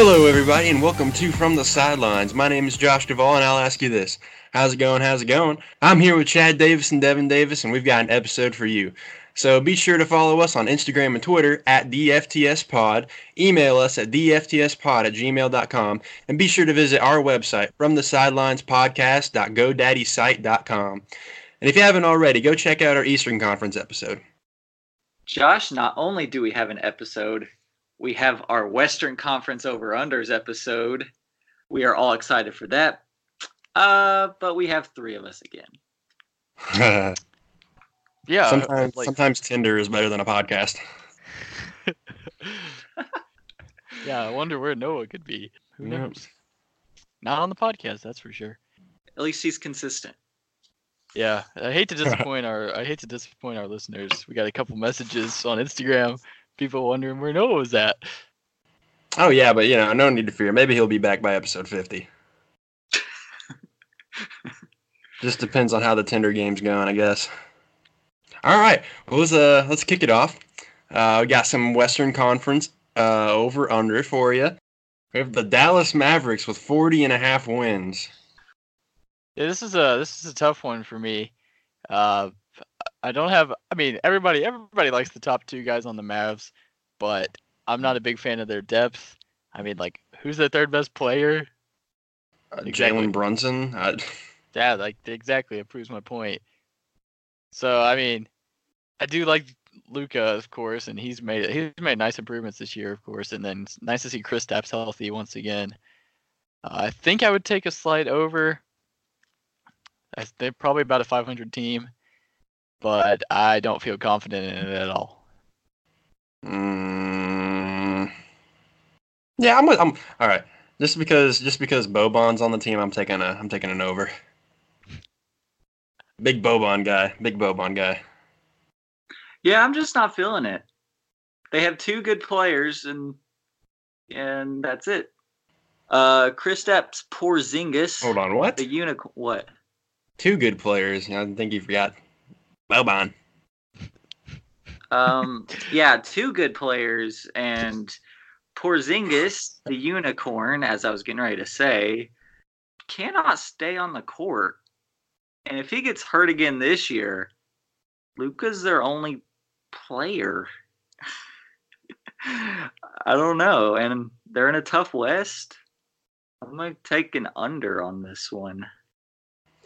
Hello, everybody, and welcome to From the Sidelines. My name is Josh Duvall, and I'll ask you this: How's it going? How's it going? I'm here with Chad Davis and Devin Davis, and we've got an episode for you. So be sure to follow us on Instagram and Twitter at DFTSPod. Email us at DFTSPod at gmail.com. And be sure to visit our website, from the sidelines.podcast.godaddysite.com. And if you haven't already, go check out our Eastern Conference episode. Josh, not only do we have an episode, we have our Western Conference over unders episode. We are all excited for that. Uh, but we have three of us again. Yeah. sometimes, like- sometimes Tinder is better than a podcast. yeah, I wonder where Noah could be. Who Yep. knows? Not on the podcast, that's for sure. At least he's consistent. Yeah, I hate to disappoint our I hate to disappoint our listeners. We got a couple messages on Instagram, people wondering where Noah was at. Oh, yeah, but, you know, no need to fear. Maybe he'll be back by episode 50. Just depends on how the Tinder game's going, I guess. All right, well, let's, uh, let's kick it off. Uh, we got some Western Conference uh, over under for you. We have the Dallas Mavericks with 40 and a half wins. Yeah, this is a this is a tough one for me. Uh, I don't have. I mean, everybody everybody likes the top two guys on the Mavs, but I'm not a big fan of their depth. I mean, like, who's the third best player? Uh, Exactly. Jalen Brunson. I, Yeah, like exactly. It proves my point. So I mean, I do like Luka, of course, and he's made he's made nice improvements this year, of course, and then it's nice to see Kristaps healthy once again. Uh, I think I would take a slight over. I, they're probably about a 500 team, but I don't feel confident in it at all. mm, yeah, I'm, with- I'm all right. Just because just because Boban's on the team, I'm taking a I'm taking an over. Big Boban guy. Big Boban guy. Yeah, I'm just not feeling it. They have two good players, and and that's it. Uh, Kristaps, Porzingis, Hold on, what? the unicorn. What? Two good players. I think you forgot Boban. Um, yeah, two good players, and Porzingis, the unicorn, as I was getting ready to say, cannot stay on the court. And if he gets hurt again this year, Luka's their only player. I don't know, and they're in a tough West. I'm gonna take an under on this one.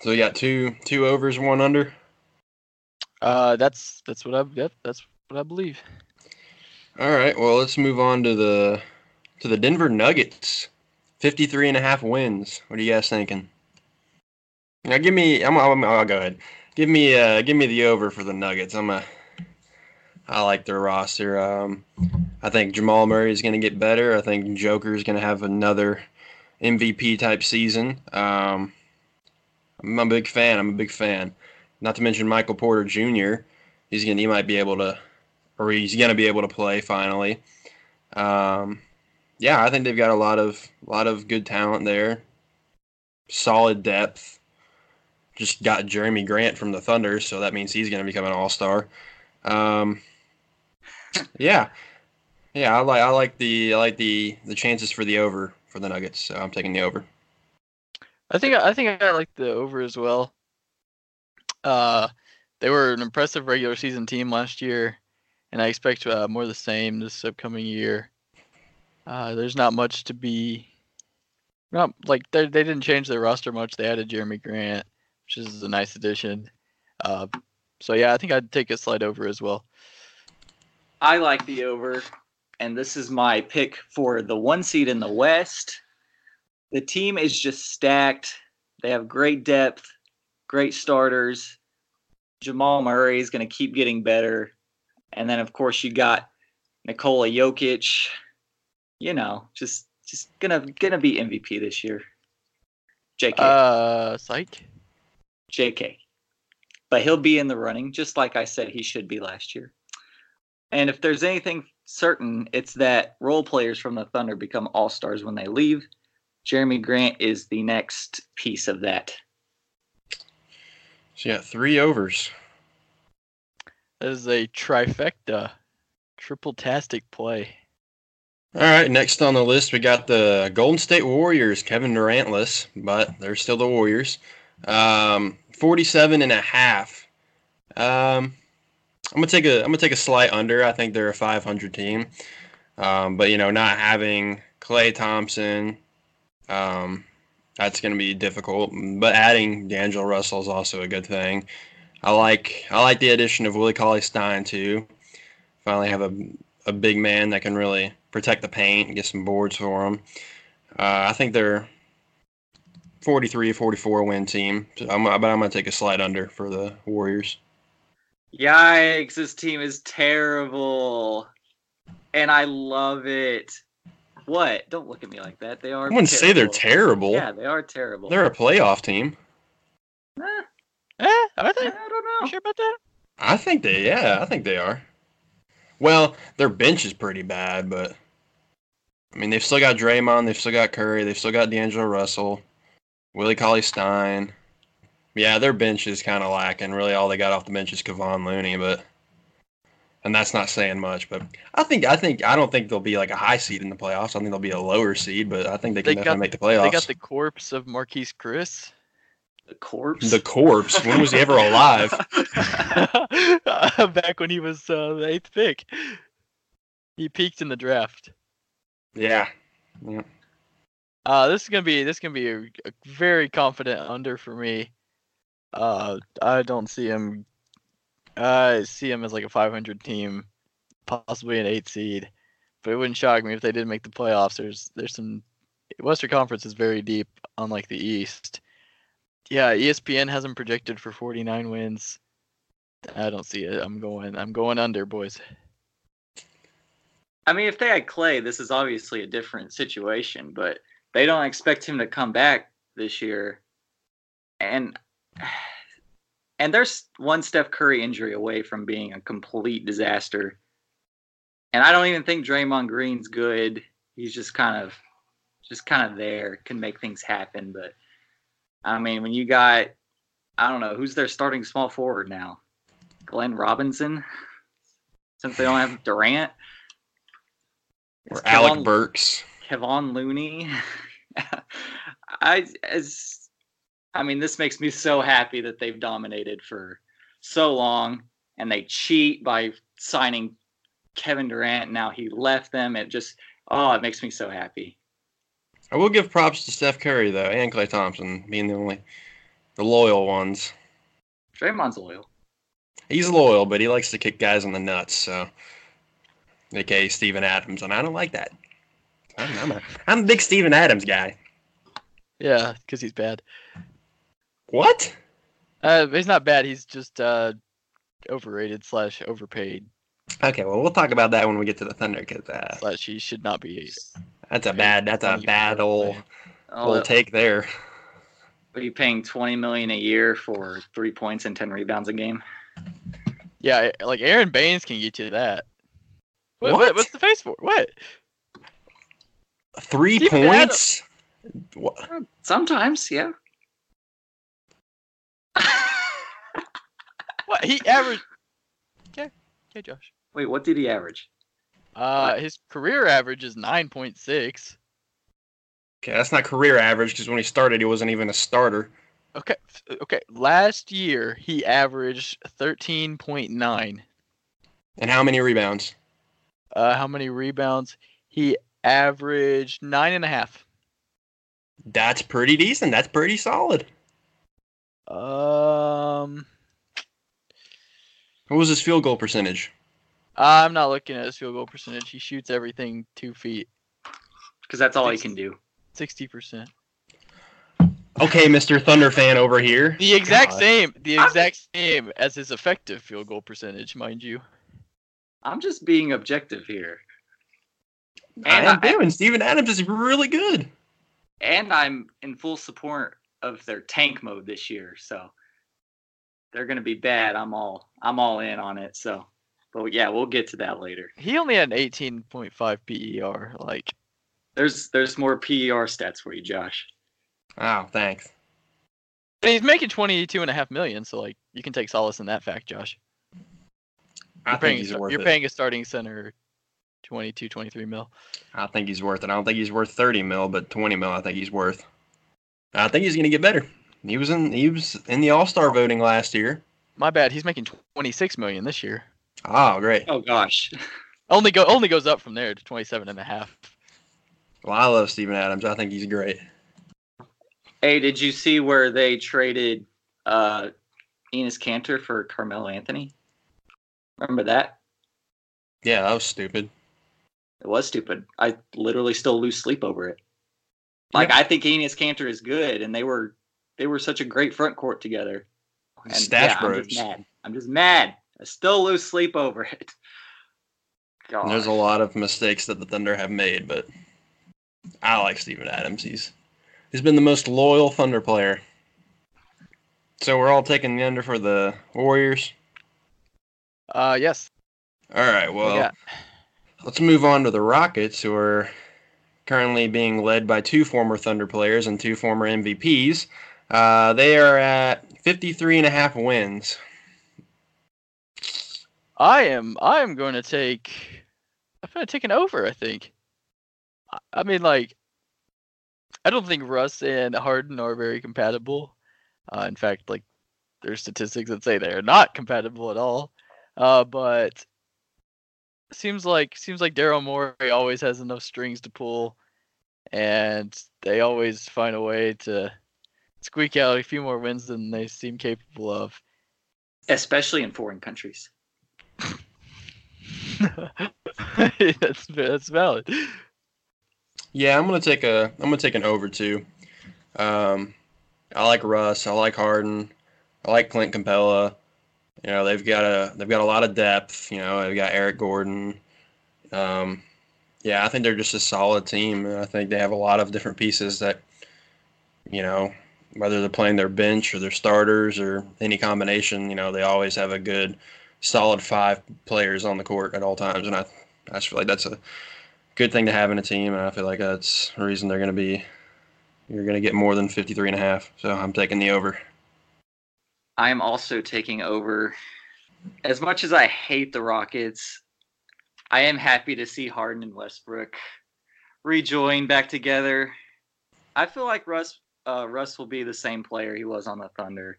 So you got two two overs, one under. Uh, that's that's what I yep, that's what I believe. All right. Well, let's move on to the to the Denver Nuggets. 53 and a half wins. What are you guys thinking? Now give me I'm, I'm I'll go ahead. Give me uh give me the over for the Nuggets. I'm a I like their roster. Um I think Jamal Murray is going to get better. I think Joker is going to have another MVP type season. Um I'm a big fan. I'm a big fan. Not to mention Michael Porter Jr. He's to he might be able to or he's to be able to play finally. Um, yeah, I think they've got a lot of a lot of good talent there. Solid depth. Just got Jerami Grant from the Thunder, so that means he's to become an All Star. Um, yeah, yeah, I like I like the I like the the chances for the over for the Nuggets, so I'm taking the over. I think I think I like the over as well. Uh, they were an impressive regular season team last year, and I expect uh, more of the same this upcoming year. Uh, there's not much to be. Not like they they didn't change their roster much. They added Jerami Grant, which is a nice addition. Uh, so yeah, I think I'd take a slide over as well. I like the over, and this is my pick for the one seed in the West. The team is just stacked. They have great depth, great starters. Jamal Murray is going to keep getting better. And then, of course, you got Nikola Jokic. You know, just just gonna gonna be MVP this year. JK, Uh, psych. JK, but he'll be in the running, just like I said he should be last year. And if there's anything certain, it's that role players from the Thunder become all stars when they leave. Jerami Grant is the next piece of that. So you got three overs. That is a trifecta, triple tastic play. All right, next on the list we got the Golden State Warriors, Kevin Durantless, but they're still the Warriors. Um, 47 and a half. Um, I'm gonna take a I'm gonna take a slight under. I think they're a 500 team, um, but you know, not having Klay Thompson, um, that's gonna be difficult. But adding D'Angelo Russell is also a good thing. I like I like the addition of Willie Cauley Stein too. Finally have a a big man that can really protect the paint and get some boards for them. Uh, I think they're 43 44 win team, so I'm, but I'm going to take a slide under for the Warriors. Yikes, this team is terrible. And I love it. What? Don't look at me like that. They are. I wouldn't terrible. say they're terrible. Yeah, they are terrible. They're a playoff team. Eh, Eh, are they? I don't You know. sure about that? I think they, yeah, I think they are. Well, their bench is pretty bad, but I mean, they've still got Draymond, they've still got Curry, they've still got D'Angelo Russell, Willie Cauley Stein. Yeah, their bench is kind of lacking. Really, all they got off the bench is Kevon Looney, but and that's not saying much. But I think I think I don't think they'll be like a high seed in the playoffs. I think they'll be a lower seed, but I think they can They definitely got- make the playoffs. They got the corpse of Marquese Chriss. The corpse. the corpse. When was he ever alive? Back when he was uh, the eighth pick. He peaked in the draft. Yeah. yeah. Uh, this is gonna be this is gonna be a, a very confident under for me. Uh, I don't see him. I see him as like a 500 team, possibly an eight seed. But it wouldn't shock me if they did make the playoffs. There's there's some Western Conference is very deep, unlike the East. Yeah, ESPN has them projected for 49 wins. I don't see it. I'm going. I'm going under, boys. I mean, if they had Klay, this is obviously a different situation, but they don't expect him to come back this year. And and there's one Steph Curry injury away from being a complete disaster. And I don't even think Draymond Green's good. He's just kind of just kind of there, can make things happen, but I mean, when you got I don't know, who's their starting small forward now? Glenn Robinson? Since they don't have Durant? Or Alec Kevon- Burks. Kevon Looney. I as I mean, this makes me so happy that they've dominated for so long, and they cheat by signing Kevin Durant. Now he left them. It just oh, it makes me so happy. I will give props to Steph Curry though, and Klay Thompson being the only the loyal ones. Draymond's loyal. He's loyal, but he likes to kick guys in the nuts. So, aka Steven Adams, and I don't like that. I'm, I'm a I'm a big Steven Adams guy. Yeah, because he's bad. What? Uh, he's not bad. He's just uh, overrated slash overpaid Okay, well we'll talk about that when we get to the Thunder, because uh, slash he should not be. that's a bad that's a bad four old. Oh, old take there. are you paying twenty million a year for three points and ten rebounds a game? Yeah, like Aron Baynes can get you that. What? What? what what's the face for? What? Three Steven points. What? Sometimes, yeah. What? He averaged. Okay, okay, Josh. Wait, what did he average? Uh, his career average is nine point six. Okay, that's not career average because when he started, he wasn't even a starter. Okay, okay. Last year he averaged thirteen point nine. And how many rebounds? Uh, how many rebounds? He averaged nine and a half. That's pretty decent. That's pretty solid. Um, What was his field goal percentage? I'm not looking at his field goal percentage. He shoots everything two feet, Because that's all he can do. sixty percent. Okay, Mr. Thunder fan over here. The exact God. same, the I'm- exact same as his effective field goal percentage, mind you. I'm just being objective here. And I And am I- doing. Steven Adams is really good. and I'm in full support of their tank mode this year. So they're gonna be bad. I'm all I'm all in on it. So, but yeah, we'll get to that later. He only had an 18.5 PER. Like, There's there's more PER stats for you, Josh. Oh, thanks. and he's making 22 and a half million. So like, you can take solace in that fact, Josh. You're think paying, he's worth you're it. paying a starting center 22, 23 mil. I think he's worth it. I don't think he's worth 30 mil, but 20 mil I think he's worth. I think he's going to get better. He was in he was in the All-Star voting last year. My bad. He's making 26 million this year. Oh, great. Oh gosh. Only go only goes up from there to 27 and a half. Well, I love Steven Adams. I think he's great. Hey, did you see where they traded uh Enes Kanter for Carmelo Anthony? Remember that? Yeah, that was stupid. It was stupid. I literally still lose sleep over it. Like I think Enes Kanter is good, and they were they were such a great front court together. And Stash yeah, I'm just mad. I'm just mad. I still lose sleep over it. God. There's a lot of mistakes that the Thunder have made, but I like Steven Adams. He's he's been the most loyal Thunder player. So we're all taking the under for the Warriors. Uh, yes. All right. What we Well, got? let's move on to the Rockets, who are currently being led by two former Thunder players and two former MVPs. Uh, they are at 53 and a half wins. I am I am going to take I'm going to take an over, I think. I- mean like I don't think Russ and Harden are very compatible. Uh, in fact, like there's statistics that say they're not compatible at all. Uh, but seems like seems like Daryl Morey always has enough strings to pull, and they always find a way to squeak out a few more wins than they seem capable of. especially in foreign countries. that's that's valid. Yeah, I'm gonna take a I'm gonna take an over too. Um, I like Russ. I like Harden. I like Clint Capela. You know they've got a they've got a lot of depth. You know they've got Eric Gordon. Um, yeah, I think they're just a solid team. and I think they have a lot of different pieces that, you know, whether they're playing their bench or their starters or any combination, you know, they always have a good, solid five players on the court at all times, and I I just feel like that's a good thing to have in a team, and I feel like that's the reason they're going to be. You're going to get more than 53 and a half. So I'm taking the over. I am also taking over. As much as I hate the Rockets, I am happy to see Harden and Westbrook rejoin back together. I feel like Russ uh, Russ will be the same player he was on the Thunder,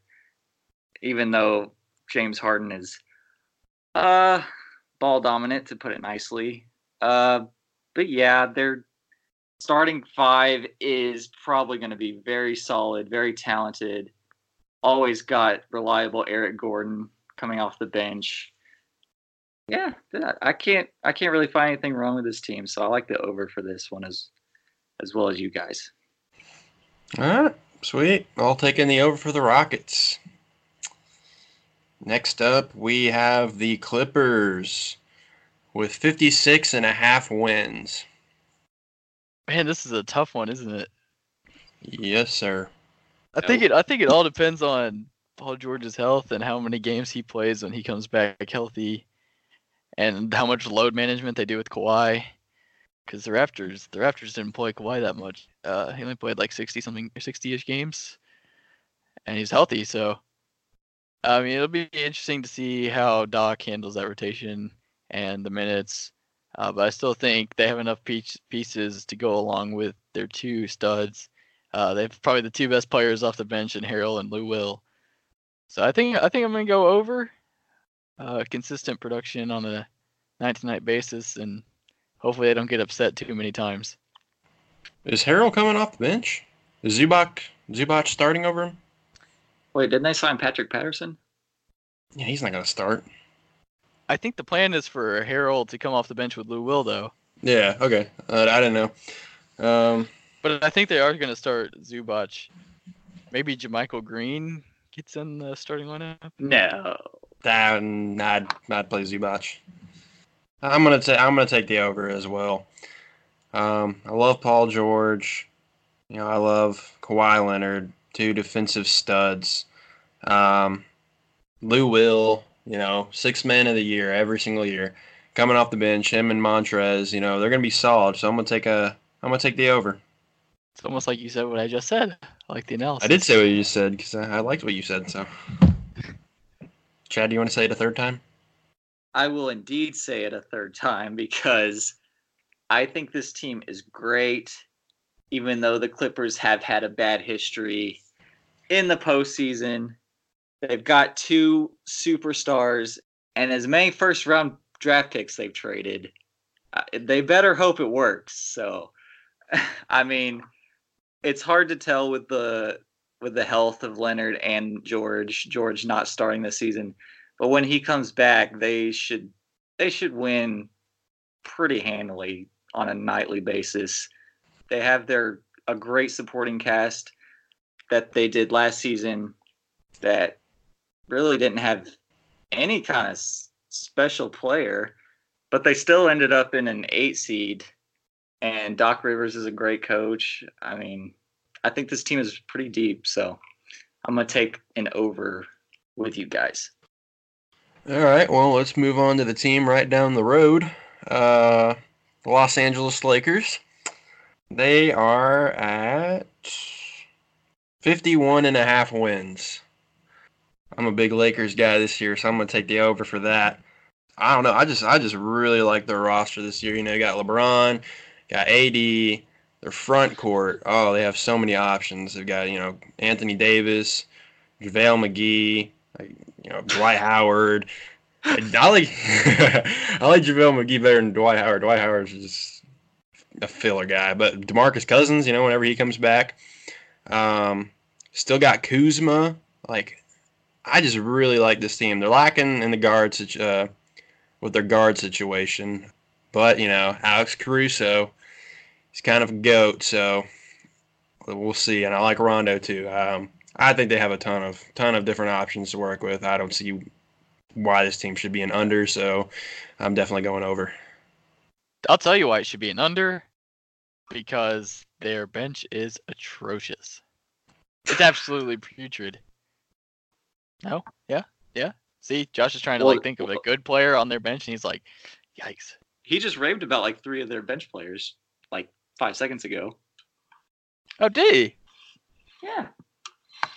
even though James Harden is uh ball dominant to put it nicely. Uh, but yeah, their starting five is probably going to be very solid, very talented always got reliable Eric Gordon coming off the bench. Yeah, yeah, I can't I can't really find anything wrong with this team, so I like the over for this one as as well as you guys. All right, sweet. I'll take in the over for the Rockets. Next up, we have the Clippers with 56 and a half wins. Man, this is a tough one, isn't it? Yes, sir. I think it. I think it all depends on Paul George's health and how many games he plays when he comes back healthy, and how much load management they do with Kawhi. Because the Raptors, the Raptors didn't play Kawhi that much. Uh, he only played like sixty something, sixty-ish games, and he's healthy. So, I mean, it'll be interesting to see how Doc handles that rotation and the minutes. Uh, but I still think they have enough piece, pieces to go along with their two studs. Uh, they have probably the two best players off the bench in Harrell and Lou Will. So I think I think I'm gonna go over. Uh, consistent production on a night-to-night basis, and hopefully they don't get upset too many times. Is Harrell coming off the bench? Is Zubac Zubac starting over him? Wait, didn't they sign Patrick Patterson? Yeah, he's not going to start. I think the plan is for Harrell to come off the bench with Lou Will, though. Yeah, okay. Uh, I didn't know. Um, But I think they are gonna start Zubac. Maybe JaMychal Green gets in the starting lineup. No. that, I'd, I'd play Zubac. I'm gonna take I'm gonna take the over as well. Um, I love Paul George. You know, I love Kawhi Leonard, two defensive studs. Um, Lou Will, you know, six man of the year every single year, coming off the bench. Him and Montrez, you know, they're gonna be solid. So I'm gonna take a I'm gonna take the over. It's almost like you said what I just said. I like the analysis. I did say what you just said because I, I liked what you said. So, Chad, do you want to say it a third time? I will indeed say it a third time because I think this team is great, even though the Clippers have had a bad history in the postseason. They've got two superstars and as many first round draft picks they've traded. Uh, they better hope it works. So, I mean, it's hard to tell with the with the health of Leonard and George. George not starting this season, but when he comes back, they should they should win pretty handily on a nightly basis. They have their a great supporting cast that they did last season that really didn't have any kind of special player, but they still ended up in an eight seed. And Doc Rivers is a great coach. I mean, I think this team is pretty deep, so I'm gonna take an over with you guys. All right, well, let's move on to the team right down the road. Uh, Los Angeles Lakers. They are at 51 and a half wins. I'm a big Lakers guy this year, so I'm gonna take the over for that. I don't know. I just I just really like their roster this year. You know, you got LeBron, got AD, their front court. Oh, they have so many options. They've got you know Anthony Davis, JaVale McGee, you know Dwight Howard. I like I like JaVale McGee better than Dwight Howard. Dwight Howard's just a filler guy, but DeMarcus Cousins, you know, whenever he comes back, um, still got Kuzma. Like, I just really like this team. They're lacking in the guards uh, with their guard situation, but you know, Alex Caruso, he's kind of a goat, so we'll see. And I like Rondo too. Um, I think they have a ton of ton of different options to work with. I don't see why this team should be an under, so I'm definitely going over. I'll tell you why it should be an under because their bench is atrocious. It's absolutely putrid. No? Yeah? Yeah? See, Josh is trying to Well, like think of a good player on their bench and he's like, yikes. He just raved about like three of their bench players like five seconds ago. Oh, did he? Yeah.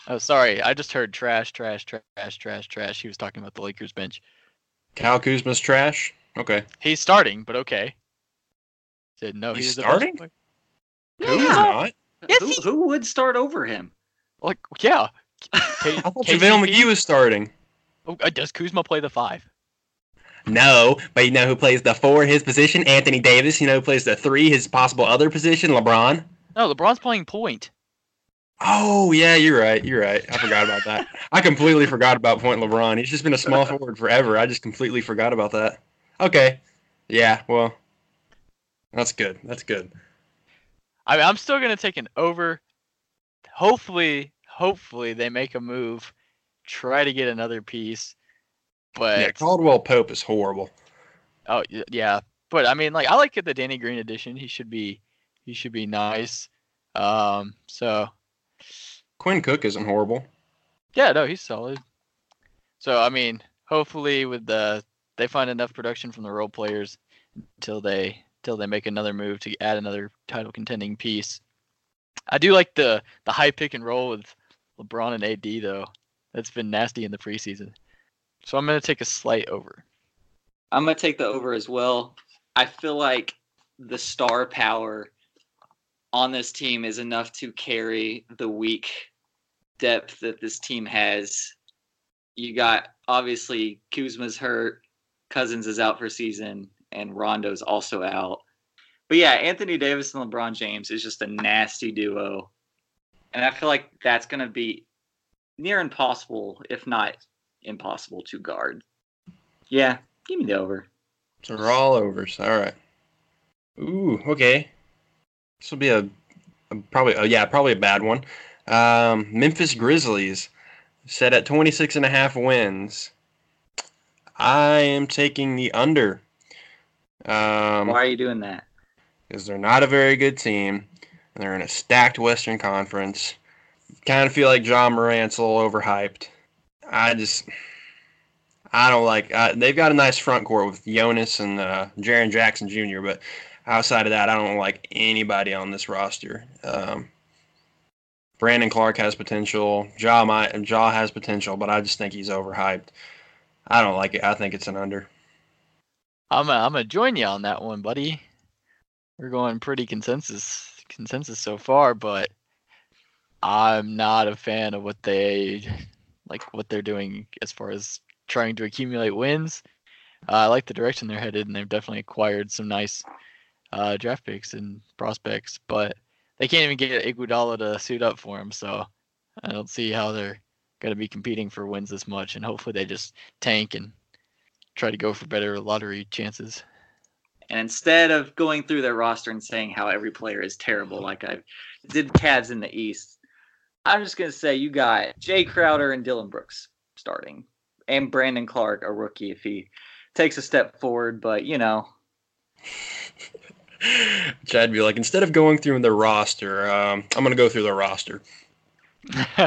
Oh, sorry. I just heard trash, trash, trash, trash, trash. He was talking about the Lakers bench. Kyle Kuzma's trash. Okay. He's starting, but okay. Said no, He's he's the starting? best player. Who's Yeah. not? Yes, who, he- who would start over him? Like, yeah. K- I thought JaVale KCP? McGee was starting. Oh, uh, does Kuzma play the five? No, but you know who plays the four, his position? Anthony Davis. You know who plays the three, his possible other position? LeBron. No, LeBron's playing point. Oh yeah, you're right. You're right. I forgot about that. I completely forgot about Point LeBron. He's just been a small forward forever. I just completely forgot about that. Okay. Yeah. Well, that's good. That's good. I mean, I'm still gonna take an over. Hopefully, hopefully they make a move, try to get another piece. But Yeah. Caldwell Pope is horrible. oh yeah, but I mean, like I like the Danny Green edition. He should be, he should be nice. Um, so Quinn Cook isn't horrible. yeah, no, he's solid. So I mean, hopefully with the they find enough production from the role players until they until they make another move to add another title contending piece. I do like the the high pick and roll with LeBron and AD though. That's been nasty in the preseason. So I'm gonna take a slight over. I'm gonna take the over as well. I feel like the star power on this team is enough to carry the weak depth that this team has. You got obviously Kuzma's hurt, Cousins is out for season, and Rondo's also out. But yeah, Anthony Davis and LeBron James is just a nasty duo. And I feel like that's gonna be near impossible, if not impossible, to guard. Yeah, give me the over. So we're all overs. All right. Ooh, okay. This will be a, a probably uh, yeah probably a bad one. Um, Memphis Grizzlies set at 26 and a half wins. I am taking the under. Um, Why are you doing that? because they're not a very good team, and they're in a stacked Western Conference. Kind of feel like Ja Morant's a little overhyped. I just, I don't like. They've got a nice front court with Jonas and uh, Jaren Jackson Jr., but outside of that, I don't like anybody on this roster. Um, Brandon Clarke has potential. Jaw might, Ja has potential, but I just think he's overhyped. I don't like it. I think it's an under. I'm i I'm gonna join you on that one, buddy. We're going pretty consensus consensus so far, but I'm not a fan of what they like what they're doing as far as trying to accumulate wins. Uh, I like the direction they're headed, and they've definitely acquired some nice uh, draft picks and prospects, but they can't even get Iguodala to suit up for him. So I don't see how they're going to be competing for wins this much, and hopefully they just tank and try to go for better lottery chances. And instead of going through their roster and saying how every player is terrible, like I did Cavs in the East, I'm just gonna say you got Jae Crowder and Dillon Brooks starting, and Brandon Clarke, a rookie, if he takes a step forward. But you know, Chad be like, instead of going through the roster, um, I'm gonna go through the roster.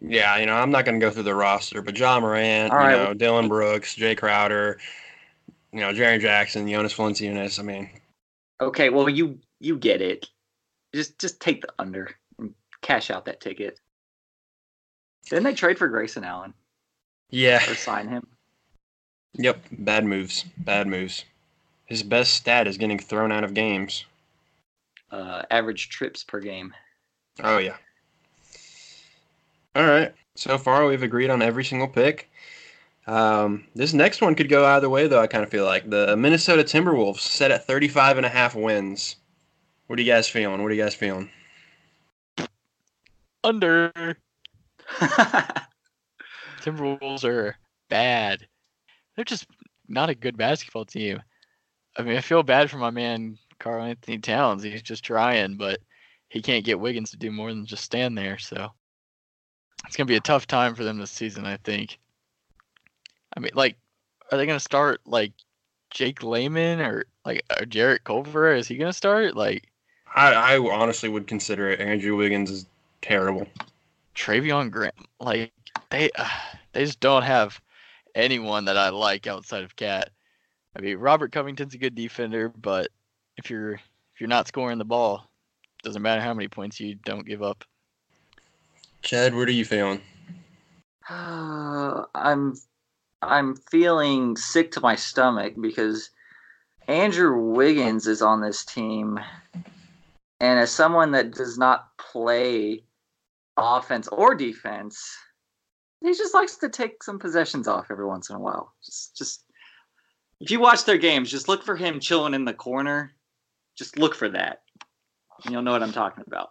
yeah, you know, I'm not gonna go through the roster, but Ja Morant, All you right, know, Dillon Brooks, Jae Crowder, you know, Jaren Jackson, Jonas Valanciunas. I mean, okay, well you you get it. Just just take the under cash out that ticket. Didn't they trade for Grayson Allen yeah, or sign him? yep, bad moves, bad moves. His best stat is getting thrown out of games. Uh, average trips per game. Oh yeah. All right. So far, we've agreed on every single pick. Um, this next one could go either way, though. I kind of feel like the Minnesota Timberwolves set at 35 and a half wins. What are you guys feeling? What are you guys feeling? Under Timberwolves are bad. They're just not a good basketball team. I mean, I feel bad for my man Karl Anthony Towns. He's just trying, but he can't get Wiggins to do more than just stand there. So it's gonna be a tough time for them this season, I think. I mean, like, are they gonna start like Jake Layman or like or Jarrett Culver? Is he gonna start like I, I honestly would consider it. Andrew Wiggins is terrible. Travion Grant? Like they uh, they just don't have anyone that I like outside of Cat. I mean, Robert Covington's a good defender, but if you're if you're not scoring the ball, doesn't matter how many points you don't give up. Chad, what are you feeling? I'm I'm feeling sick to my stomach because Andrew Wiggins is on this team, and as someone that does not play offense or defense, he just likes to take some possessions off every once in a while. Just just if you watch their games, just look for him chilling in the corner. Just look for that. and You'll know what I'm talking about.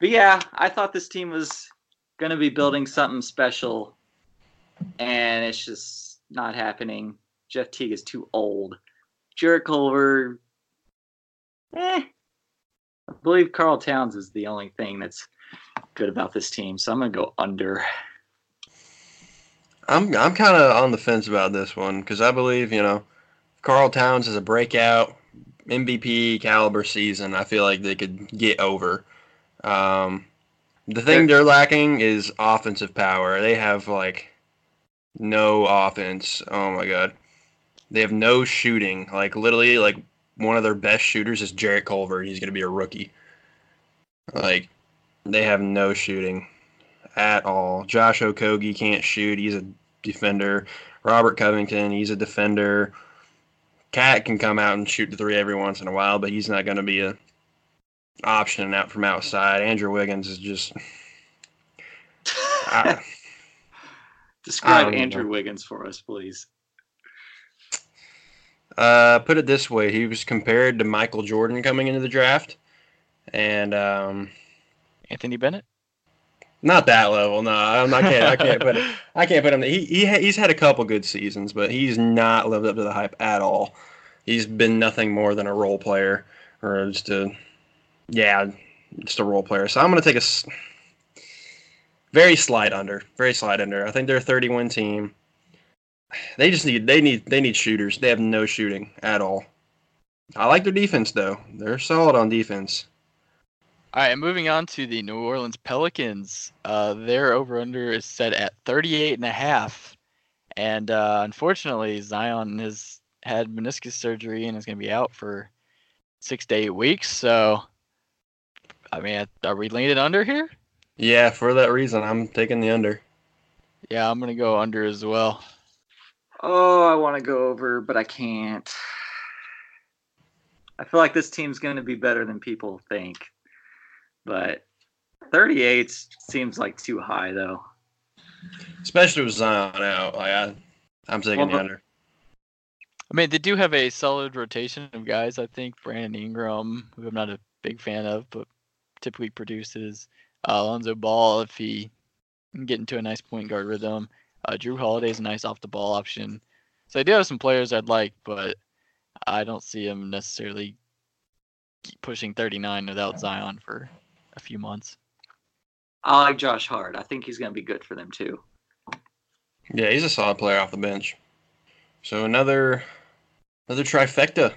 But yeah, I thought this team was going to be building something special, and it's just not happening. Jeff Teague is too old. Jarrett Culver, eh. I believe Karl Towns is the only thing that's good about this team, so I'm going to go under. I'm I'm kind of on the fence about this one because I believe you know Karl Towns is a breakout MVP caliber season. I feel like they could get over. Um, the thing they're lacking is offensive power. They have like no offense. Oh my god, they have no shooting. Like literally, like one of their best shooters is Jarrett Culver. He's gonna be a rookie. Like they have no shooting at all. Josh Okogie can't shoot. He's a defender. Robert Covington, he's a defender. Cat can come out and shoot the three every once in a while, but he's not going to be a option out from outside. Andrew Wiggins is just. I, I Describe Andrew know. Wiggins for us, please. uh, put it this way: he was compared to Michael Jordan coming into the draft, and um, Anthony Bennett. not that level. No, I'm not. I can't. I can't put. It, I can't put him. He, he he's had a couple good seasons, but he's not lived up to the hype at all. He's been nothing more than a role player, or just a, yeah, just a role player. So I'm gonna take a very slight under, very slight under. I think they're a 31 team. They just need they need they need shooters. They have no shooting at all. I like their defense though. They're solid on defense. All right, and moving on to the New Orleans Pelicans. Uh, their over under is set at 38 and a half. And uh, unfortunately, Zion has had meniscus surgery and is going to be out for six to eight weeks. So, I mean, are we leaning under here? Yeah, for that reason, I'm taking the under. Yeah, I'm going to go under as well. Oh, I want to go over, but I can't. I feel like this team's going to be better than people think. But 38 seems like too high, though. Especially with Zion out. Like I, I'm taking Well, the under. I mean, they do have a solid rotation of guys. I think Brandon Ingram, who I'm not a big fan of, but typically produces. Uh, Alonzo Ball, if he can get into a nice point guard rhythm. Uh, Jrue Holiday is a nice off the ball option. So I do have some players I'd like, but I don't see him necessarily pushing 39 without Zion for a few months. I like Josh Hart. I think he's going to be good for them, too. Yeah, he's a solid player off the bench. So another, another trifecta.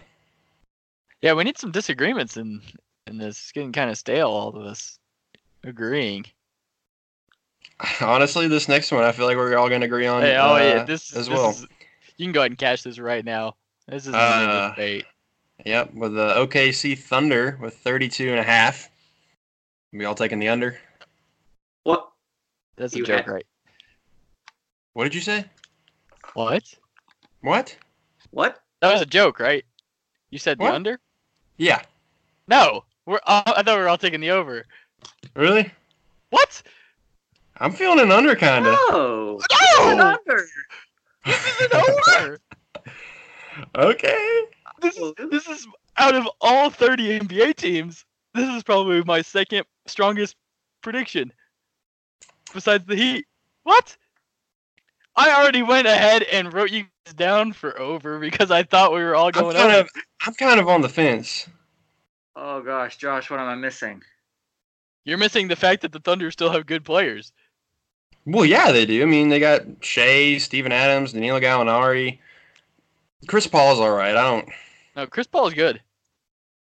Yeah, we need some disagreements in in this. It's getting kind of stale, all of us agreeing. Honestly, this next one, I feel like we're all going to agree on. Hey, oh yeah, uh, this as this well. Is, you can go ahead and cash this right now. This is Uh, a debate. Yep, with the OKC Thunder with 32 and a half. We all taking the under. What? That's a you joke, had- right? What did you say? What? What? What? That was a joke, right? You said the under? Yeah. No, we're. Uh, I thought we were all taking the over. Really? What? I'm feeling an under kind of. No. It's an under. this is an over. Okay. This is this is out of all 30 NBA teams. This is probably my second strongest prediction, besides the Heat. What? I already went ahead and wrote you guys down for over because I thought we were all I'm going kind over. of, I'm kind of on the fence. Oh, gosh. Josh, what am I missing? You're missing the fact that the Thunder still have good players. Well, yeah, they do. I mean, they got Shai, Steven Adams, Danilo Gallinari. Chris Paul's all right. I don't. No, Chris Paul is good.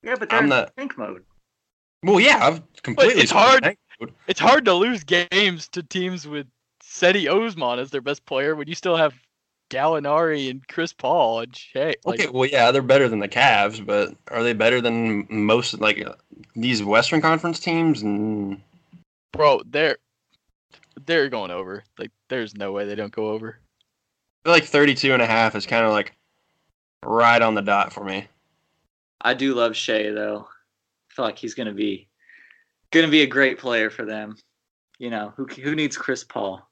Yeah, but they're I'm in not- tank mode. Well, yeah, I've completely. it's hard. It's hard to lose games to teams with Cedi Osman as their best player when you still have Gallinari and Chris Paul and Shai. Like, Okay, well, yeah, they're better than the Cavs, but are they better than most like uh, these Western Conference teams? Bro, they're they're going over. Like, there's no way they don't go over. I feel like 32 and a half is kind of like right on the dot for me. I do love Shai, though. Feel like he's going to be going to be a great player for them. You know, who who needs Chris Paul?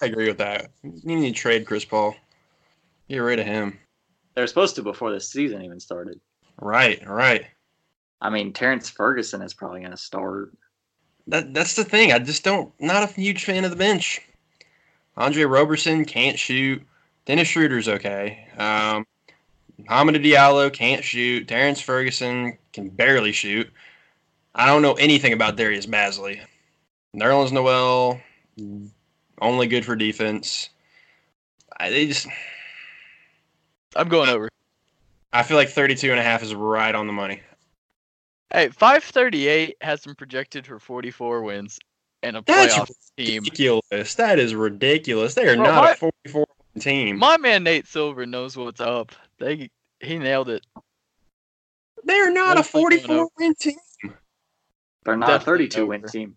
I agree with that. You need to trade Chris Paul. Get rid of him. They're supposed to before the season even started. Right, right. I mean, Terrence Ferguson is probably going to start. That that's the thing. I just don't not a huge fan of the bench. Andre Roberson can't shoot. Dennis Schroeder's okay. Um, Hamidou Diallo can't shoot. Terrence Ferguson can barely shoot. I don't know anything about Darius Bazley. Nerlens Noel, only good for defense. I, they just, I'm going over. I feel like 32 and a half is right on the money. Hey, 538 has them projected for 44 wins and a That's playoff team. Ridiculous. That is ridiculous. They are Bro, not my- a 44 team. My man Nate Silver knows what's up. They he nailed it. They're not a 44 win team. They're not a Definitely 32 win team.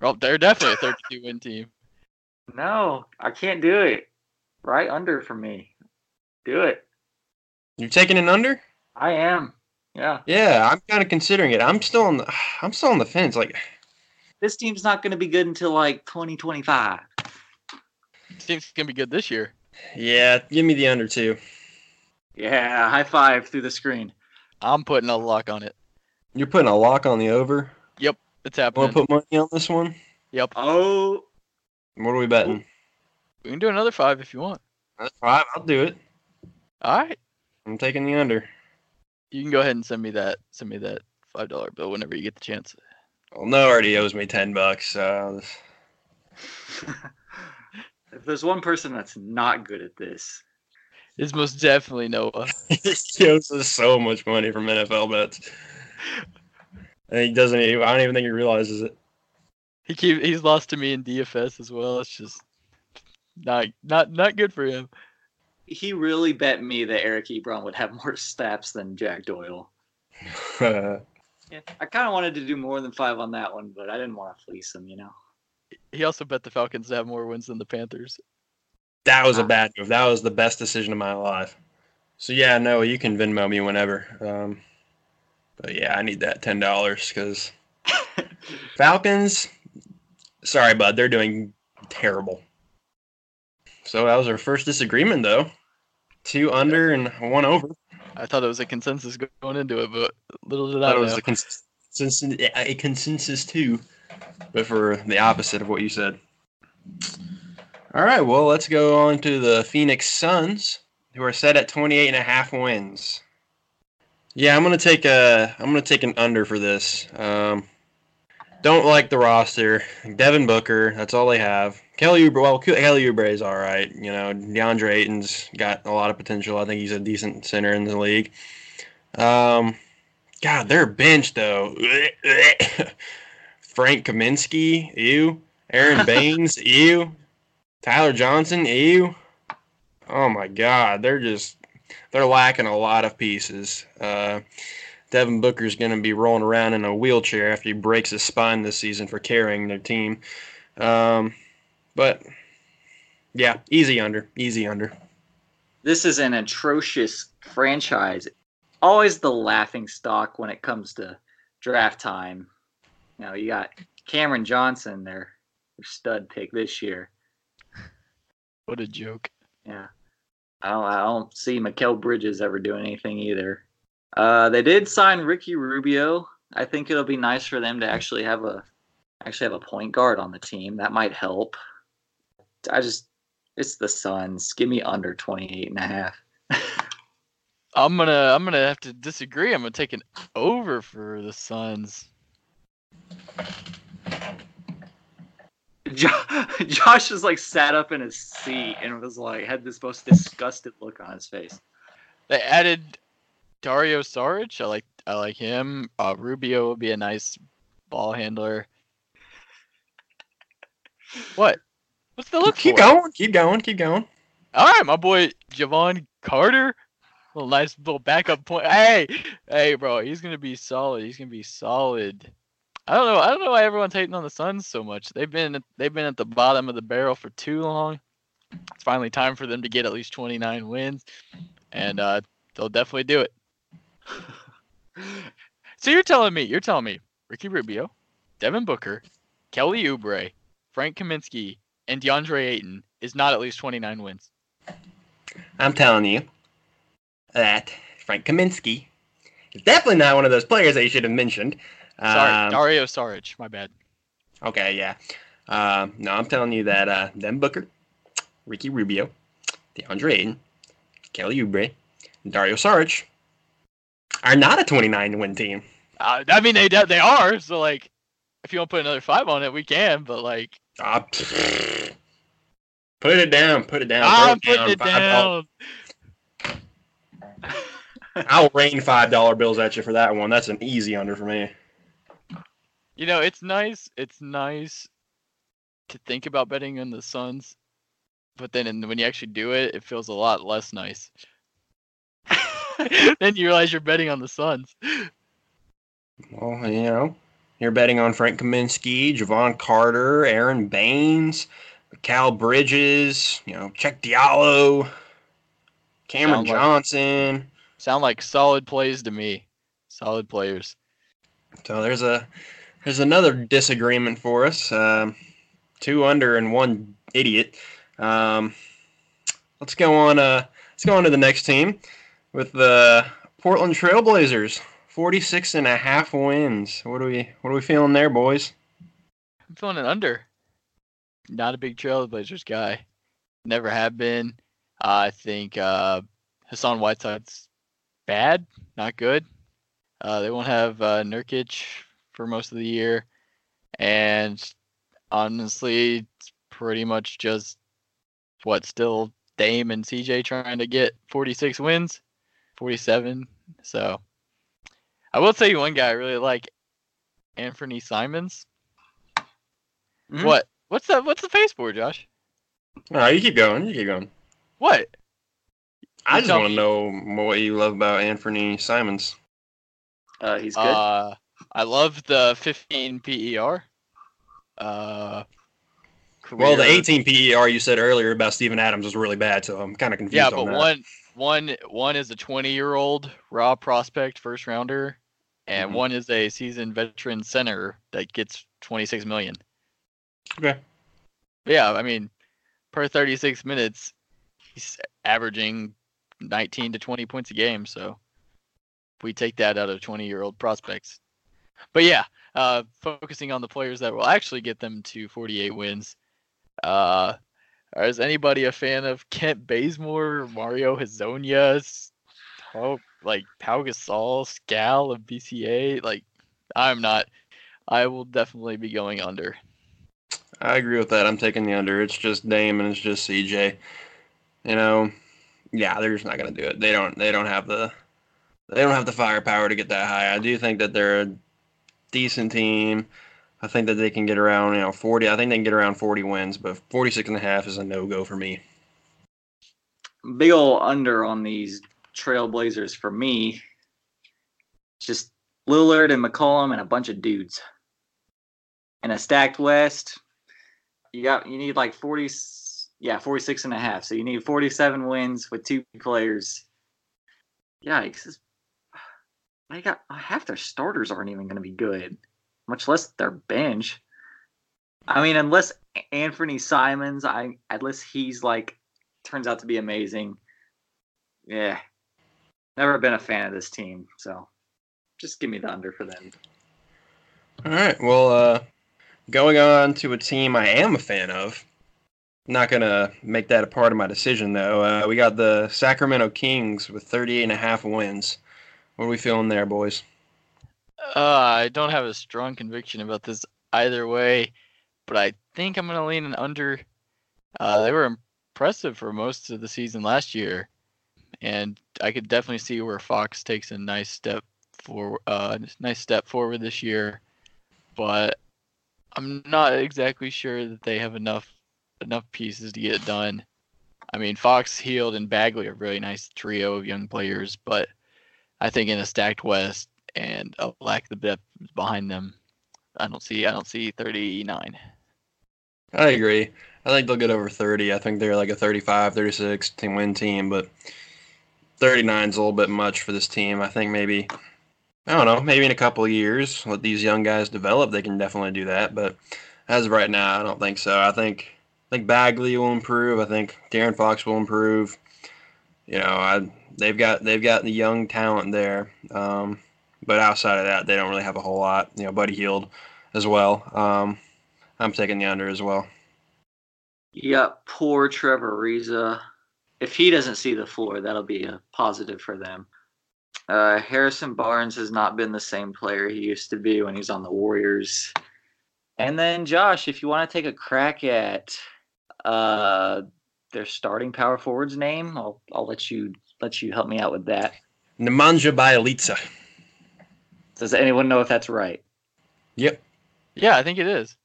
Well, they're definitely a 32 win team. No, I can't do it. Right under for me. Do it. You're taking an under? I am. Yeah. Yeah, I'm kind of considering it. I'm still on the I'm still on the fence. Like This team's not going to be good until like 2025. Team's gonna be good this year. yeah, give me the under two. Yeah, high five through the screen. I'm putting a lock on it. You're putting a lock on the over. Yep, it's happening. Want happening. to put money on this one? yep. Oh, What are we betting? We can do another five if you want. That's five. I'll do it. All right. I'm taking the under. You can go ahead and send me that. Send me that five dollar bill whenever you get the chance. Well, no already owes me ten bucks. So if there's one person that's not good at this, It's most definitely Noah. he owes us so much money from NFL bets. And he doesn't. Even, I don't even think he realizes it. He keep he's lost to me in DFS as well. It's just not not not good for him. he really bet me that Eric Ebron would have more snaps than Jack Doyle. Yeah, I kind of wanted to do more than five on that one, but I didn't want to fleece him, you know. He also bet the Falcons to have more wins than the Panthers. That was a bad move. That was the best decision of my life. So yeah, no, you can Venmo me whenever. Um, but yeah, I need that ten dollars because Falcons. Sorry, bud, they're doing terrible. So that was our first disagreement, though. Two under and one over. I thought it was a consensus going into it, but little did I thought it was a consensus, a consensus too, but for the opposite of what you said. All right, well, let's go on to the Phoenix Suns, who are set at 28 and a half wins. Yeah, I'm gonna take a I'm gonna take an under for this. Um, don't like the roster. Devin Booker, that's all they have. Kelly Oubre, well, Kelly Oubre is all right. You know, DeAndre Ayton's got a lot of potential. I think he's a decent center in the league. Um, God, their bench though. Frank Kaminsky, ew. Aron Baynes, ew. Tyler Johnson, ew. Oh my God, they're just they're lacking a lot of pieces. Uh, Devin Booker's going to be rolling around in a wheelchair after he breaks his spine this season for carrying their team. Um, but yeah, easy under, easy under. This is an atrocious franchise. Always the laughing stock when it comes to draft time. You know, you got Cameron Johnson, their, their stud pick this year. What a joke. Yeah. I don't, I don't see Mikal Bridges ever doing anything either. Uh, they did sign Ricky Rubio. I think it'll be nice for them to actually have a actually have a point guard on the team. That might help. I just it's the Suns. Give me under 28 and a half. I'm gonna I'm gonna have to disagree. I'm gonna take an over for the Suns. Jo- Josh was like sat up in his seat and was like had this most disgusted look on his face. They added Dario Saric. I like I like him. Uh, Rubio would be a nice ball handler. What? What's the look Keep for? going, keep going, keep going. All right, my boy Jevon Carter. Little nice little backup point. Hey, hey, bro, he's gonna be solid. He's gonna be solid. I don't know. I don't know why everyone's hating on the Suns so much. They've been they've been at the bottom of the barrel for too long. It's finally time for them to get at least 29 wins, and uh, they'll definitely do it. So you're telling me, you're telling me, Ricky Rubio, Devin Booker, Kelly Oubre, Frank Kaminsky, and DeAndre Ayton is not at least 29 wins. I'm telling you that Frank Kaminsky is definitely not one of those players that you should have mentioned. Sorry, Um, Dario Saric. My bad. Okay, yeah. Um, no, I'm telling you that uh, Devin Booker, Ricky Rubio, DeAndre Ayton, Kelly Oubre, and Dario Saric are not a 29 win team. Uh, I mean, they they are. So like, if you want to put another five on it, we can. But like, pfft. put it down. Put it down. I'm putting it down. I'll rain five dollar bills at you for that one. That's an easy under for me. You know, it's nice. It's nice to think about betting on the Suns, but then in, when you actually do it, it feels a lot less nice. then you realize you're betting on the Suns. Well, you know, you're betting on Frank Kaminsky, Jevon Carter, Aron Baynes, Cal Bridges, you know, Cheick Diallo, Cameron Sound like- Johnson. Sound like solid plays to me. Solid players. So there's a there's another disagreement for us. Um, two under and one idiot. Um, let's go on. Uh, let's go on to the next team with the Portland Trailblazers. 46 and a half wins. What are we what are we feeling there, boys? I'm feeling an under. Not a big Trailblazers guy. Never have been. I think uh, Hassan Whiteside's bad, not good. Uh, they won't have uh, Nurkic for most of the year, and honestly, it's pretty much just what still Dame and CJ trying to get 46 wins, 47. So I will tell you one guy I really like, Anthony Simons. Mhm. What? What's that? What's the face for, Josh? All right, you keep going. You keep going. What? I You just want to know what you love about Anthony Simons. Uh, he's good. Uh, I love the 15 PER. Uh. Well, the 18 PER you said earlier about Steven Adams was really bad, so I'm kind of confused. Yeah, on but that. one one one is a 20 year old raw prospect first rounder, and Mhm. one is a seasoned veteran center that gets 26 million. Okay. Yeah, I mean, per 36 minutes, he's averaging 19 to 20 points a game. So we take that out of 20 year old prospects. But yeah, uh, focusing on the players that will actually get them to 48 wins. Uh, is anybody a fan of Kent Bazemore, Mario Hezonja, Pau- like Pau Gasol, Scal of BCA? Like, I'm not. I will definitely be going under. I agree with that. I'm taking the under. It's just Dame and it's just CJ. You know, yeah, they're just not gonna do it. They don't. They don't have the. They don't have the firepower to get that high. I do think that they're decent team. I think that they can get around, you know, 40. I think they can get around 40 wins, but 46 and a half is a no go for me. Big ol' under on these Trailblazers for me. Just Lillard and McCollum and a bunch of dudes. And a stacked West. You got you need like 40 yeah, 46 and a half. So you need 47 wins with two players. Yikes. They got half their starters aren't even going to be good, much less their bench. I mean, unless Anthony Simons, I unless he's like turns out to be amazing. Yeah. Never been a fan of this team, so just give me the under for them. All right. Well, uh, going on to a team I am a fan of. Not gonna make that a part of my decision though. Uh, we got the Sacramento Kings with 38 and a half wins. What are we feeling there, boys? Uh, I don't have a strong conviction about this either way, but I think I'm gonna lean an under. Uh, they were impressive for most of the season last year, and I could definitely see where Fox takes a nice step for uh nice step forward this year, but I'm not exactly sure that they have enough enough pieces to get it done. I mean, Fox, Hield, and Bagley are really nice trio of young players, but I think in a stacked West and a lack of depth behind them, I don't see I don't see 39. I agree. I think they'll get over 30. I think they're like a 35, 36 team win team, but 39 is a little bit much for this team. I think maybe, I don't know, maybe in a couple years, let these young guys develop, they can definitely do that. But as of right now, I don't think so. I think I think Bagley will improve. I think De'Aaron Fox will improve. You know, I they've got they've got the young talent there. Um, but outside of that, they don't really have a whole lot. You know, Buddy Hield as well. Um, I'm taking the under as well. Got poor Trevor Ariza. If he doesn't see the floor, that'll be a positive for them. Uh, Harrison Barnes has not been the same player he used to be when he's on the Warriors. And then Josh, if you want to take a crack at uh, their starting power forward's name, I'll I'll let you let you help me out with that. Nemanja Bjelica. Does anyone know if that's right? Yep. Yeah, I think it is.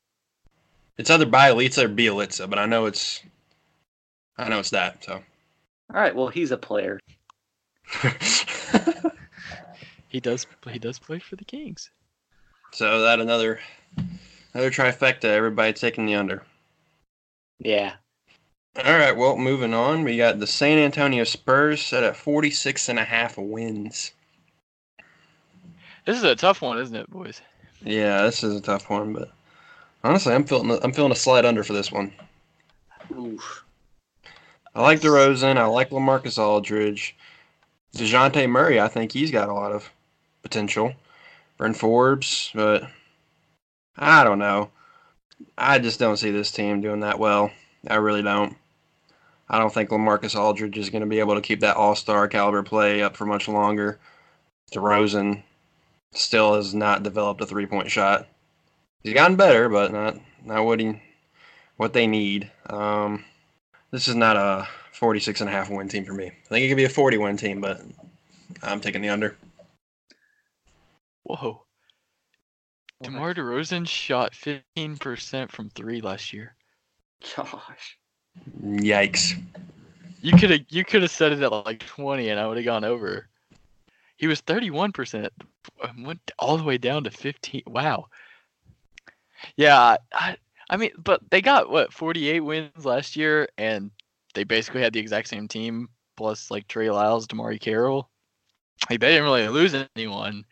It's either Bjelica or Bielitsa, but I know it's I know it's that, so. All right, well he's a player. He does he does play for the Kings. so that another another trifecta, everybody taking the under. Yeah. All right, well, moving on. We got the San Antonio Spurs set at 46 and a half wins. This is a tough one, isn't it, boys? Yeah, this is a tough one, but honestly, I'm feeling I'm feeling a slight under for this one. Oof. I like DeRozan. I like LaMarcus Aldridge. Dejounte Murray, I think he's got a lot of potential. Bryn Forbes, but I don't know. I just don't see this team doing that well. I really don't. I don't think LaMarcus Aldridge is going to be able to keep that all star caliber play up for much longer. DeRozan still has not developed a three point shot. He's gotten better, but not not what he what they need. Um, this is not a 46 and a half win team for me. I think it could be a 40 win team, but I'm taking the under. Whoa. DeMar DeRozan shot 15% from three last year. Gosh. Yikes. You could have you could have set it at like 20 and I would have gone over. He was 31%. Um, went all the way down to 15. Wow. Yeah, I I mean, but they got what 48 wins last year, and they basically had the exact same team plus like Trey Lyles, DeMarre Carroll. Like they didn't really lose anyone,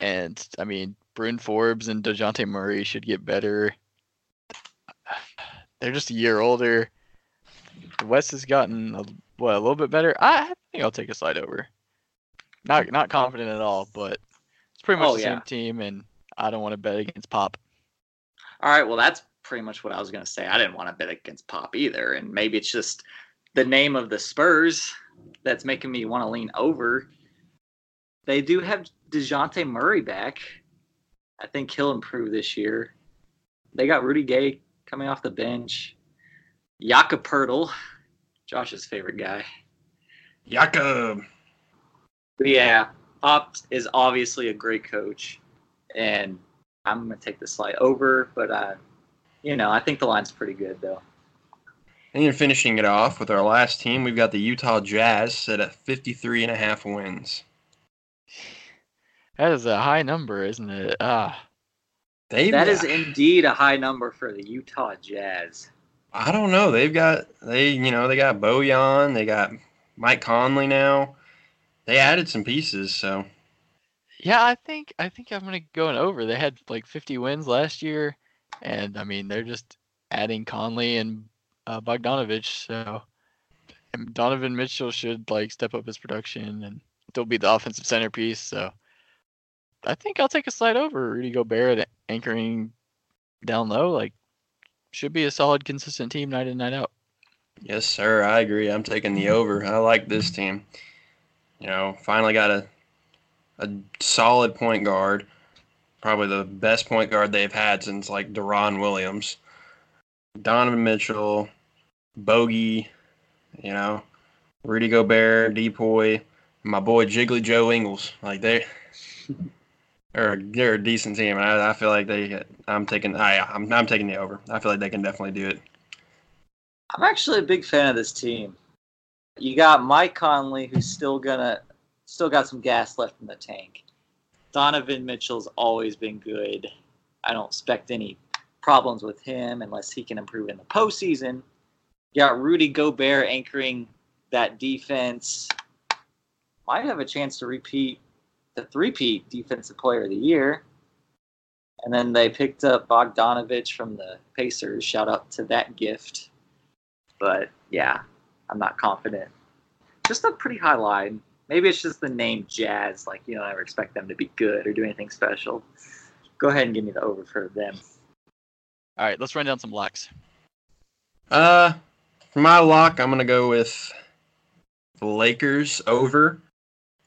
and I mean, Bryn Forbes and Dejounte Murray should get better. They're just a year older. The West has gotten a, what a little bit better. I think I'll take a slide over. Not not confident at all, but it's pretty much Oh, the yeah. same team, and I don't want to bet against Pop. All right, well, that's pretty much what I was going to say. I didn't want to bet against Pop either, and maybe it's just the name of the Spurs that's making me want to lean over. They do have Dejounte Murray back. I think he'll improve this year. They got Rudy Gay coming off the bench. Jakob Poeltl, Josh's favorite guy. Jakob. Yeah, Pop is obviously a great coach, and I'm gonna take the slide over. But uh, you know, I think the line's pretty good though. And then finishing it off with our last team, we've got the Utah Jazz set at 53 and a half wins. That is a high number, isn't it? Ah, They've That is got- indeed a high number for the Utah Jazz. I don't know. They've got they you know they got Bojan, they got Mike Conley now. They added some pieces, so yeah. I think I think I'm gonna go an over. They had like 50 wins last year, and I mean they're just adding Conley and uh, Bogdanovic. So and Donovan Mitchell should like step up his production and still be the offensive centerpiece. So I think I'll take a slide over. Rudy Gobert anchoring down low, like should be a solid, consistent team night in night out. yes, sir. I agree. I'm taking the over. I like this team. You know, finally got a a solid point guard, probably the best point guard they've had since like Deron Williams, Donovan Mitchell, Bogey, you know, Rudy Gobert, Depoy, my boy Jiggly Joe Ingles. Like they. They're, they're a decent team, I, I feel like they. I'm taking. I, I'm, I'm taking the over. I feel like they can definitely do it. I'm actually a big fan of this team. You got Mike Conley, who's still gonna, still got some gas left in the tank. Donovan Mitchell's always been good. I don't expect any problems with him unless he can improve in the postseason. You got Rudy Gobert anchoring that defense. Might have a chance to repeat the three-peat defensive player of the year. And then they picked up Bogdanovic from the Pacers. Shout out to that gift. But yeah, I'm not confident. Just a pretty high line. Maybe it's just the name Jazz. Like, you don't ever expect them to be good or do anything special. Go ahead and give me the over for them. All right, let's run down some locks. Uh, for my lock, I'm gonna go with the Lakers over.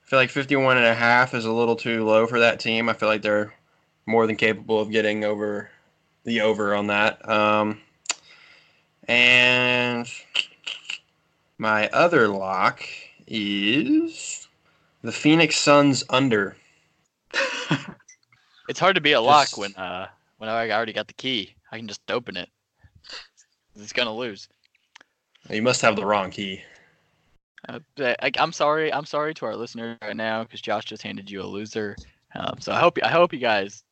I feel like 51 and a half is a little too low for that team. I feel like they're more than capable of getting over the over on that. Um, and my other lock is the Phoenix Suns under. It's hard to be a lock Just- when uh when I already got the key. I can just open it. It's gonna lose. You must have the wrong key. Uh, but I, I'm sorry. I'm sorry to our listeners right now because Josh just handed you a loser. Um, so I hope I hope you guys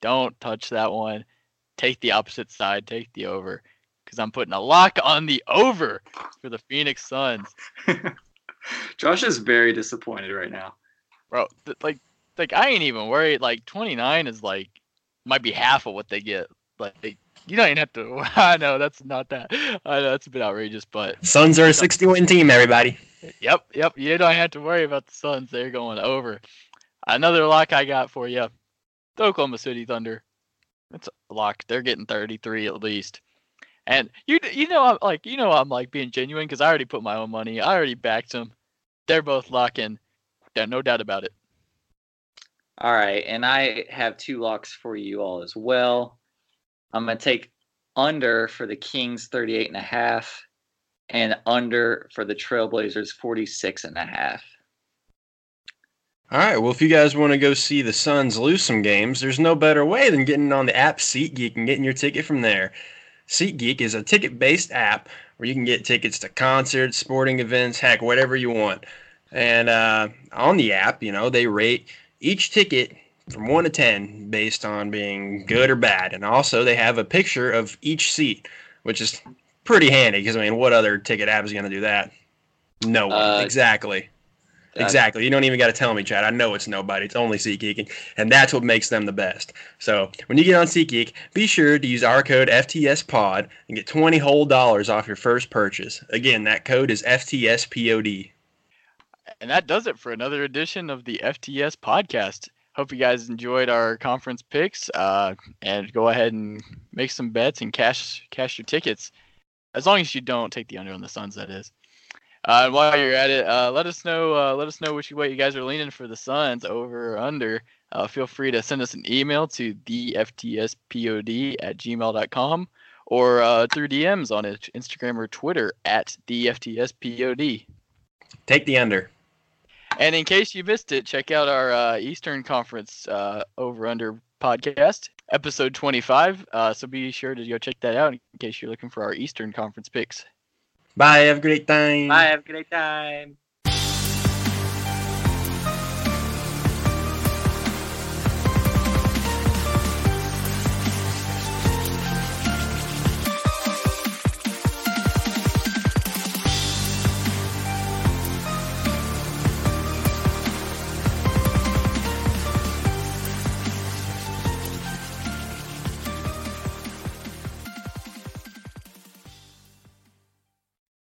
don't touch that one. Take the opposite side. Take the over because I'm putting a lock on the over for the Phoenix Suns, Josh is very disappointed right now. bro. th- like like I ain't even worried. Like 29 is like might be half of what they get. Like they, you don't even have to. I know that's not that. I know that's a bit outrageous, but Suns are a 60 win team, everybody. Yep, yep. You don't have to worry about the Suns. They're going over. Another lock I got for you. The Oklahoma City Thunder. It's a lock. They're getting 33 at least. And you you know I'm like you know I'm like being genuine because I already put my own money. I already backed them. They're both locking. There, no doubt about it. All right, and I have two locks for you all as well. I'm to take under for the Kings 38 and a half and under for the Trailblazers 46 and a half. All right. Well, if you guys want to go see the Suns lose some games, there's no better way than getting on the app SeatGeek and getting your ticket from there. SeatGeek is a ticket-based app where you can get tickets to concerts, sporting events, heck, whatever you want. And uh, on the app, you know, they rate each ticket from one to ten based on being good or bad, and also they have a picture of each seat, which is pretty handy because I mean, what other ticket app is going to do that? No one. Uh, exactly. Exactly. You don't even got to tell me, Chad. I know it's nobody. It's only SeatGeek, and that's what makes them the best. So when you get on SeatGeek, be sure to use our code FTSPod and get 20 whole dollars off your first purchase. Again, that code is FTSPOD. And that does it for another edition of the FTS podcast. Hope you guys enjoyed our conference picks. Uh, and go ahead and make some bets and cash cash your tickets, as long as you don't take the under on the Suns. That is. Uh, while you're at it, uh, let us know. Uh, let us know which way you guys are leaning for the Suns, over or under. Uh, feel free to send us an email to theftspod at gmail.com or uh, through DMs on Instagram or Twitter at theftspod. Take the under. And in case you missed it, check out our uh, Eastern Conference uh, over under podcast, episode 25. Uh, so be sure to go check that out in case you're looking for our Eastern Conference picks. Bye. Have a great time. Bye. Have a great time.